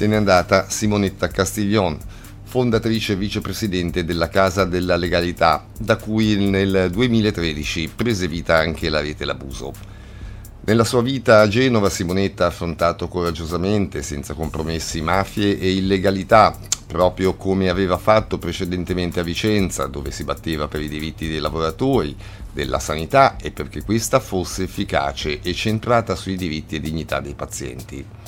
se n'è andata Simonetta Castiglion, fondatrice e vicepresidente della Casa della Legalità, da cui nel 2013 prese vita anche la rete Labuso. Nella sua vita a Genova Simonetta ha affrontato coraggiosamente, senza compromessi, mafie e illegalità, proprio come aveva fatto precedentemente a Vicenza, dove si batteva per i diritti dei lavoratori, della sanità e perché questa fosse efficace e centrata sui diritti e dignità dei pazienti.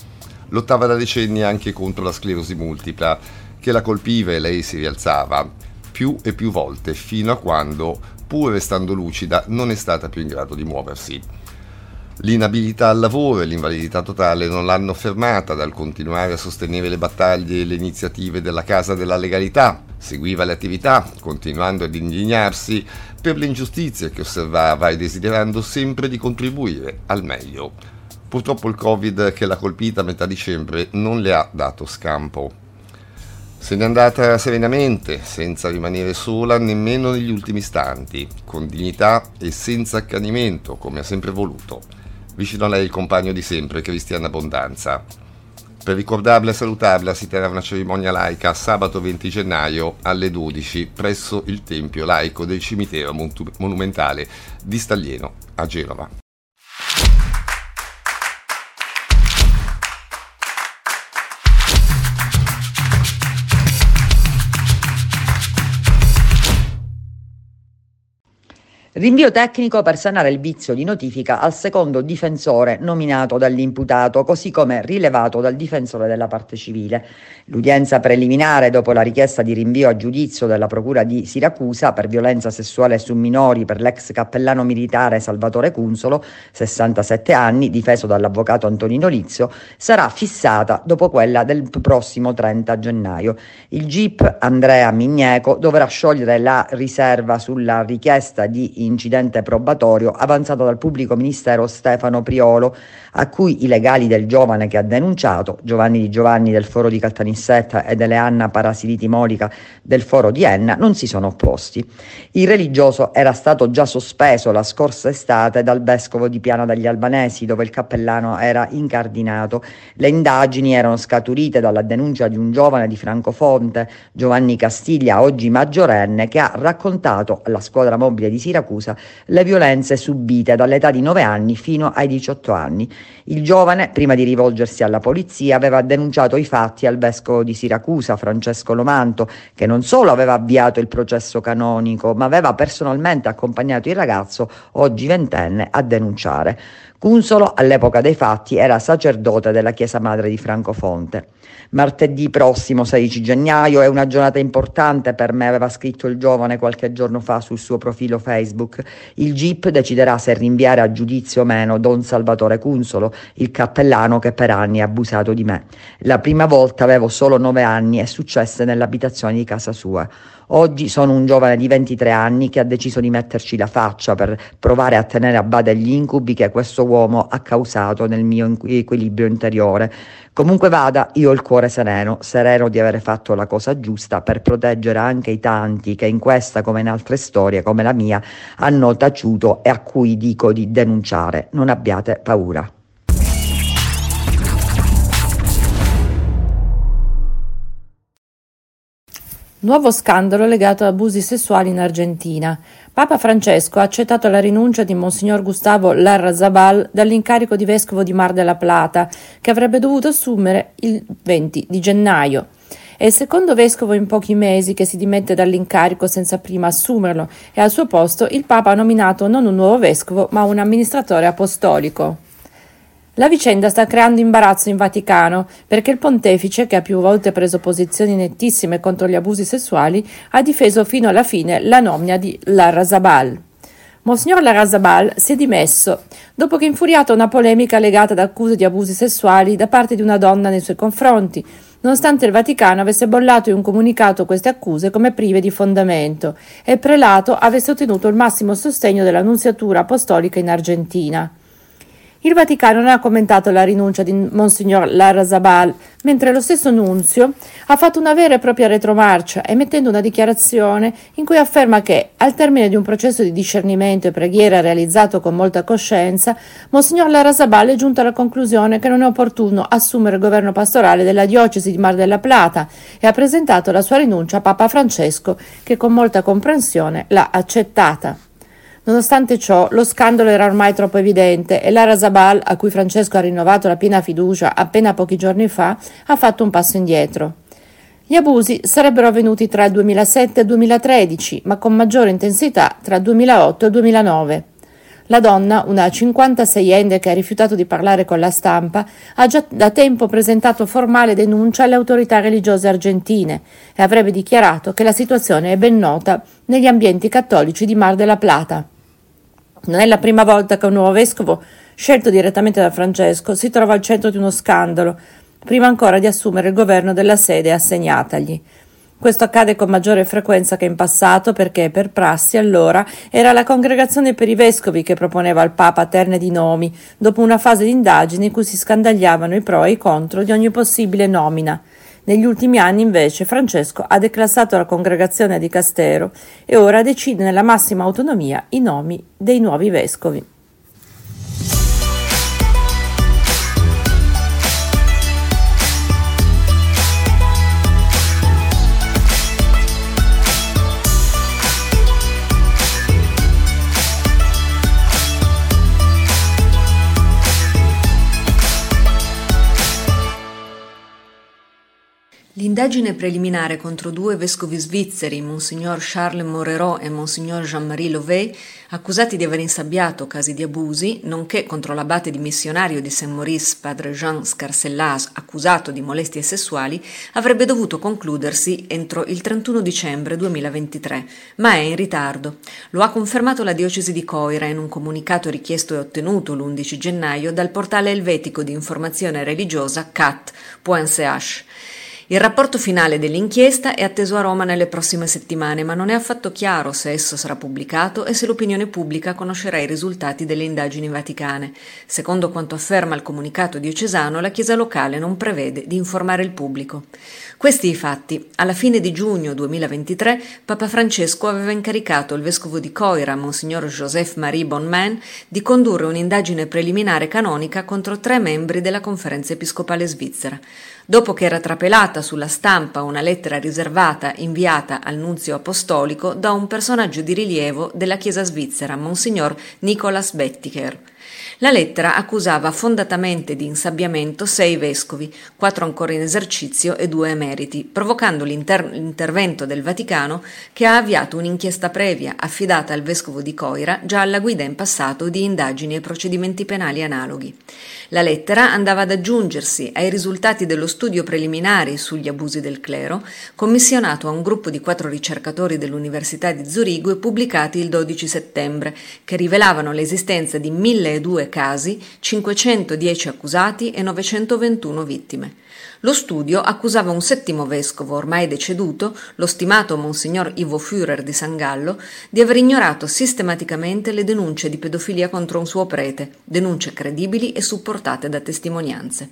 Lottava da decenni anche contro la sclerosi multipla, che la colpiva e lei si rialzava più e più volte fino a quando, pur restando lucida, non è stata più in grado di muoversi. L'inabilità al lavoro e l'invalidità totale non l'hanno fermata dal continuare a sostenere le battaglie e le iniziative della Casa della Legalità, seguiva le attività, continuando ad indignarsi per le ingiustizie che osservava e desiderando sempre di contribuire al meglio. Purtroppo il Covid che l'ha colpita a metà dicembre non le ha dato scampo. Se n'è andata serenamente, senza rimanere sola nemmeno negli ultimi istanti, con dignità e senza accanimento, come ha sempre voluto. Vicino a lei il compagno di sempre, Cristian Abbondanza. Per ricordarla e salutarla si terrà una cerimonia laica sabato 20 gennaio alle 12 presso il Tempio laico del cimitero monumentale di Staglieno a Genova. Rinvio tecnico per sanare il vizio di notifica al secondo difensore nominato dall'imputato, così come rilevato dal difensore della parte civile. L'udienza preliminare, dopo la richiesta di rinvio a giudizio della Procura di Siracusa per violenza sessuale su minori per l'ex cappellano militare Salvatore Cunzolo, 67 anni, difeso dall'avvocato Antonino Lizio, sarà fissata dopo quella del prossimo 30 gennaio. Il GIP Andrea Migneco dovrà sciogliere la riserva sulla richiesta di incidente probatorio avanzato dal pubblico ministero Stefano Priolo, a cui i legali del giovane che ha denunciato, Giovanni Di Giovanni del foro di Caltanissetta e Eleanna Parasiliti Molica del foro di Enna, non si sono opposti. Il religioso era stato già sospeso la scorsa estate dal vescovo di Piana degli Albanesi, dove il cappellano era incardinato. Le indagini erano scaturite dalla denuncia di un giovane di Francofonte, Giovanni Castiglia, oggi maggiorenne, che ha raccontato alla squadra mobile di Siracusa Siracusa le violenze subite dall'età di 9 anni fino ai 18 anni. Il giovane, prima di rivolgersi alla polizia, aveva denunciato i fatti al vescovo di Siracusa, Francesco Lomanto, che non solo aveva avviato il processo canonico, ma aveva personalmente accompagnato il ragazzo, oggi ventenne, a denunciare. Cunsolo, all'epoca dei fatti, era sacerdote della Chiesa Madre di Francofonte. Martedì prossimo, 16 gennaio, è una giornata importante per me, aveva scritto il giovane qualche giorno fa sul suo profilo Facebook. Il GIP deciderà se rinviare a giudizio o meno Don Salvatore Cunsolo, il cappellano che per anni ha abusato di me. La prima volta avevo solo nove anni e successe nell'abitazione di casa sua. Oggi sono un giovane di 23 anni che ha deciso di metterci la faccia per provare a tenere a bada gli incubi che questo uomo ha causato nel mio equilibrio interiore. Comunque vada, io ho il cuore sereno, sereno di aver fatto la cosa giusta per proteggere anche i tanti che in questa come in altre storie come la mia hanno taciuto e a cui dico di denunciare. Non abbiate paura. Nuovo scandalo legato a abusi sessuali in Argentina. Papa Francesco ha accettato la rinuncia di Monsignor Gustavo Larrazabal dall'incarico di vescovo di Mar della Plata, che avrebbe dovuto assumere il 20 di gennaio. È il secondo vescovo in pochi mesi che si dimette dall'incarico senza prima assumerlo e al suo posto il Papa ha nominato non un nuovo vescovo ma un amministratore apostolico. La vicenda sta creando imbarazzo in Vaticano perché il pontefice, che ha più volte preso posizioni nettissime contro gli abusi sessuali, ha difeso fino alla fine la nomina di Larrazabal. Monsignor Larrazabal si è dimesso dopo che infuriato una polemica legata ad accuse di abusi sessuali da parte di una donna nei suoi confronti, nonostante il Vaticano avesse bollato in un comunicato queste accuse come prive di fondamento e prelato avesse ottenuto il massimo sostegno della Nunziatura apostolica in Argentina. Il Vaticano non ha commentato la rinuncia di Monsignor Larrazabal, mentre lo stesso nunzio ha fatto una vera e propria retromarcia, emettendo una dichiarazione in cui afferma che, al termine di un processo di discernimento e preghiera realizzato con molta coscienza, Monsignor Larrazabal è giunto alla conclusione che non è opportuno assumere il governo pastorale della diocesi di Mar della Plata e ha presentato la sua rinuncia a Papa Francesco, che con molta comprensione l'ha accettata. Nonostante ciò, lo scandalo era ormai troppo evidente e Lara Zabal, a cui Francesco ha rinnovato la piena fiducia appena pochi giorni fa, ha fatto un passo indietro. Gli abusi sarebbero avvenuti tra il 2007 e il 2013, ma con maggiore intensità tra il 2008 e il 2009. La donna, una 56enne che ha rifiutato di parlare con la stampa, ha già da tempo presentato formale denuncia alle autorità religiose argentine e avrebbe dichiarato che la situazione è ben nota negli ambienti cattolici di Mar della Plata. Non è la prima volta che un nuovo vescovo, scelto direttamente da Francesco, si trova al centro di uno scandalo, prima ancora di assumere il governo della sede assegnatagli. Questo accade con maggiore frequenza che in passato perché, per prassi, allora era la congregazione per i vescovi che proponeva al Papa terne di nomi, dopo una fase di indagini in cui si scandagliavano i pro e i contro di ogni possibile nomina. Negli ultimi anni, invece, Francesco ha declassato la congregazione di Castero e ora decide nella massima autonomia i nomi dei nuovi vescovi. L'indagine preliminare contro due vescovi svizzeri, Monsignor Charles Morerot e Monsignor Jean-Marie Lovey, accusati di aver insabbiato casi di abusi, nonché contro l'abate di missionario di Saint-Maurice, padre Jean Scarcellas, accusato di molestie sessuali, avrebbe dovuto concludersi entro il 31 dicembre 2023, ma è in ritardo. Lo ha confermato la diocesi di Coira in un comunicato richiesto e ottenuto l'11 gennaio dal portale elvetico di informazione religiosa CAT.ch. Il rapporto finale dell'inchiesta è atteso a Roma nelle prossime settimane, ma non è affatto chiaro se esso sarà pubblicato e se l'opinione pubblica conoscerà i risultati delle indagini vaticane. Secondo quanto afferma il comunicato diocesano, la Chiesa locale non prevede di informare il pubblico. Questi i fatti. Alla fine di giugno 2023 Papa Francesco aveva incaricato il vescovo di Coira, Monsignor Joseph Marie Bonman, di condurre un'indagine preliminare canonica contro tre membri della conferenza episcopale svizzera. Dopo che era trapelata sulla stampa una lettera riservata inviata al nunzio apostolico da un personaggio di rilievo della Chiesa svizzera, Monsignor Nicolas Betticher. La lettera accusava fondatamente di insabbiamento sei vescovi, quattro ancora in esercizio e due emeriti, provocando l'inter- l'intervento del Vaticano che ha avviato un'inchiesta previa affidata al vescovo di Coira già alla guida in passato di indagini e procedimenti penali analoghi. La lettera andava ad aggiungersi ai risultati dello studio preliminare sugli abusi del clero, commissionato a un gruppo di quattro ricercatori dell'Università di Zurigo e pubblicati il 12 settembre, che rivelavano l'esistenza di 1002 casi, 510 accusati e 921 vittime. Lo studio accusava un settimo vescovo, ormai deceduto, lo stimato Monsignor Ivo Führer di San Gallo, di aver ignorato sistematicamente le denunce di pedofilia contro un suo prete, denunce credibili e supportate da testimonianze.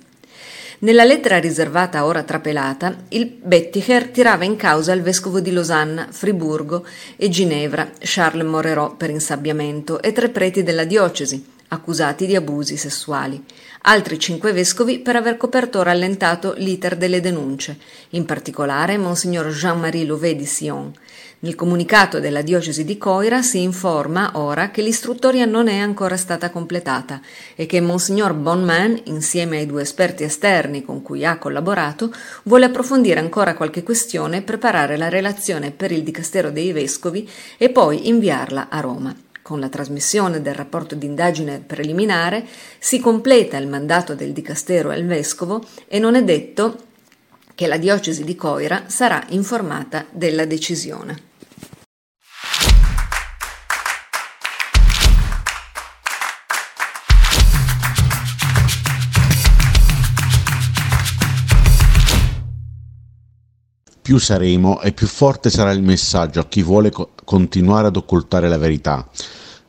Nella lettera riservata ora trapelata, il Betticher tirava in causa il vescovo di Losanna, Friburgo e Ginevra, Charles Morerot per insabbiamento, e tre preti della diocesi, accusati di abusi sessuali, altri cinque vescovi per aver coperto o rallentato l'iter delle denunce, in particolare Monsignor Jean-Marie Louvet di Sion. Nel comunicato della diocesi di Coira si informa ora che l'istruttoria non è ancora stata completata e che Monsignor Bonman, insieme ai due esperti esterni con cui ha collaborato, vuole approfondire ancora qualche questione preparare la relazione per il Dicastero dei Vescovi e poi inviarla a Roma. Con la trasmissione del rapporto d'indagine preliminare si completa il mandato del dicastero al vescovo e non è detto che la diocesi di Coira sarà informata della decisione. più saremo e più forte sarà il messaggio a chi vuole continuare ad occultare la verità.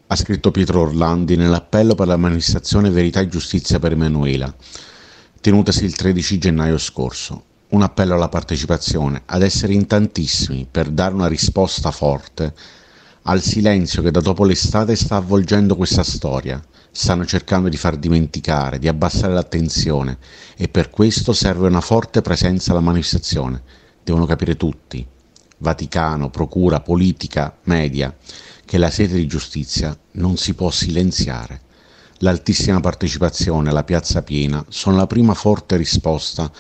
ha scritto Pietro Orlandi nell'appello per la manifestazione Verità e Giustizia per Emanuela, tenutasi il 13 gennaio scorso. Un appello alla partecipazione, ad essere in tantissimi per dare una risposta forte al silenzio che da dopo l'estate sta avvolgendo questa storia. Stanno cercando di far dimenticare, di abbassare l'attenzione e per questo serve una forte presenza alla manifestazione. Devono capire tutti, Vaticano, procura, politica, media, che la sede di giustizia non si può silenziare. L'altissima partecipazione alla piazza piena sono la prima forte risposta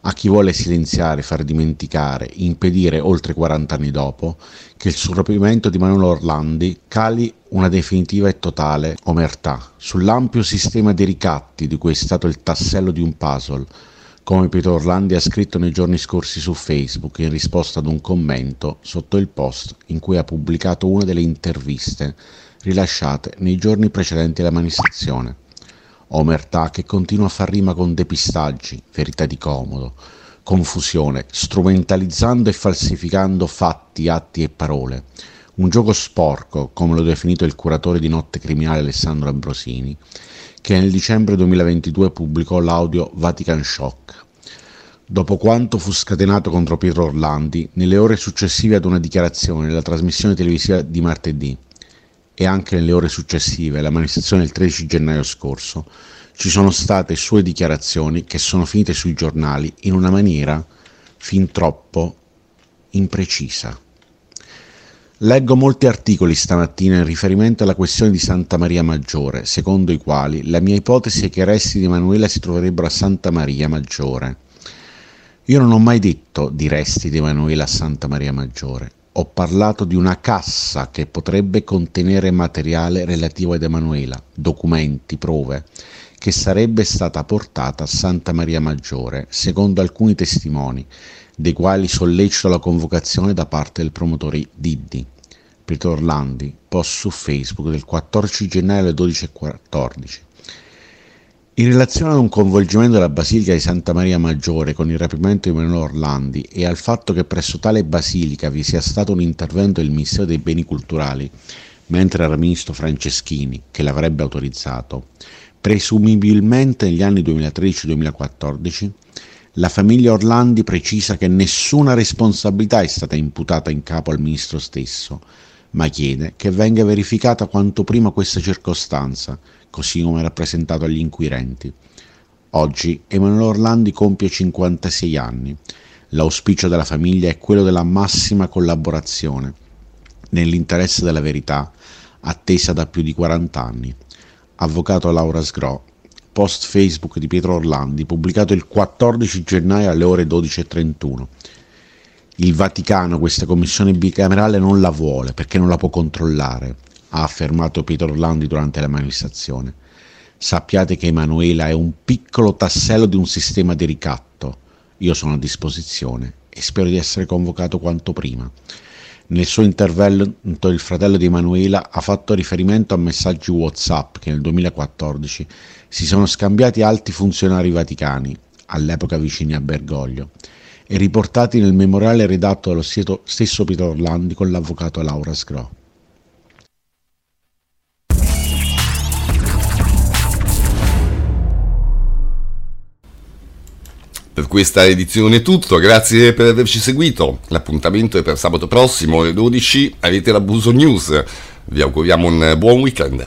a chi vuole silenziare, far dimenticare, impedire oltre 40 anni dopo che il surrapimento di Manuel Orlandi cali una definitiva e totale omertà sull'ampio sistema di ricatti di cui è stato il tassello di un puzzle come Pietro Orlandi ha scritto nei giorni scorsi su Facebook in risposta ad un commento sotto il post in cui ha pubblicato una delle interviste rilasciate nei giorni precedenti alla manifestazione. Omertà che continua a far rima con depistaggi, verità di comodo, confusione, strumentalizzando e falsificando fatti, atti e parole. Un gioco sporco, come lo ha definito il curatore di Notte Criminale Alessandro Ambrosini, che nel dicembre 2022 pubblicò l'audio Vatican Shock. Dopo quanto fu scatenato contro Pietro Orlandi nelle ore successive ad una dichiarazione nella trasmissione televisiva di martedì e anche nelle ore successive alla manifestazione del 13 gennaio scorso, ci sono state sue dichiarazioni che sono finite sui giornali in una maniera fin troppo imprecisa. Leggo molti articoli stamattina in riferimento alla questione di Santa Maria Maggiore, secondo i quali la mia ipotesi è che i resti di Emanuela si troverebbero a Santa Maria Maggiore. Io non ho mai detto di resti di Emanuela a Santa Maria Maggiore, ho parlato di una cassa che potrebbe contenere materiale relativo ad Emanuela, documenti, prove, che sarebbe stata portata a Santa Maria Maggiore, secondo alcuni testimoni, dei quali sollecito la convocazione da parte del promotore Diddi. Pietro Orlandi, post su Facebook del 14 gennaio alle 12.14. In relazione ad un coinvolgimento della Basilica di Santa Maria Maggiore con il rapimento di Emanuele Orlandi e al fatto che presso tale basilica vi sia stato un intervento del Ministero dei Beni Culturali, mentre era ministro Franceschini che l'avrebbe autorizzato, presumibilmente negli anni 2013-2014, la famiglia Orlandi precisa che nessuna responsabilità è stata imputata in capo al ministro stesso, ma chiede che venga verificata quanto prima questa circostanza, così come rappresentato agli inquirenti. Oggi Emanuele Orlandi compie 56 anni. L'auspicio della famiglia è quello della massima collaborazione, nell'interesse della verità, attesa da più di 40 anni. Avvocato Laura Sgro, post Facebook di Pietro Orlandi, pubblicato il 14 gennaio alle ore 12.31. Il Vaticano questa commissione bicamerale non la vuole perché non la può controllare, ha affermato Pietro Orlandi durante la manifestazione. Sappiate che Emanuela è un piccolo tassello di un sistema di ricatto. Io sono a disposizione e spero di essere convocato quanto prima. Nel suo intervento il fratello di Emanuela ha fatto riferimento a messaggi WhatsApp che nel 2014 si sono scambiati alti funzionari vaticani, all'epoca vicini a Bergoglio, e riportati nel memoriale redatto dallo stesso Pietro Orlandi con l'avvocato Laura Sgro. Per questa edizione è tutto, grazie per averci seguito. L'appuntamento è per sabato prossimo alle 12, avete l'abuso news. Vi auguriamo un buon weekend.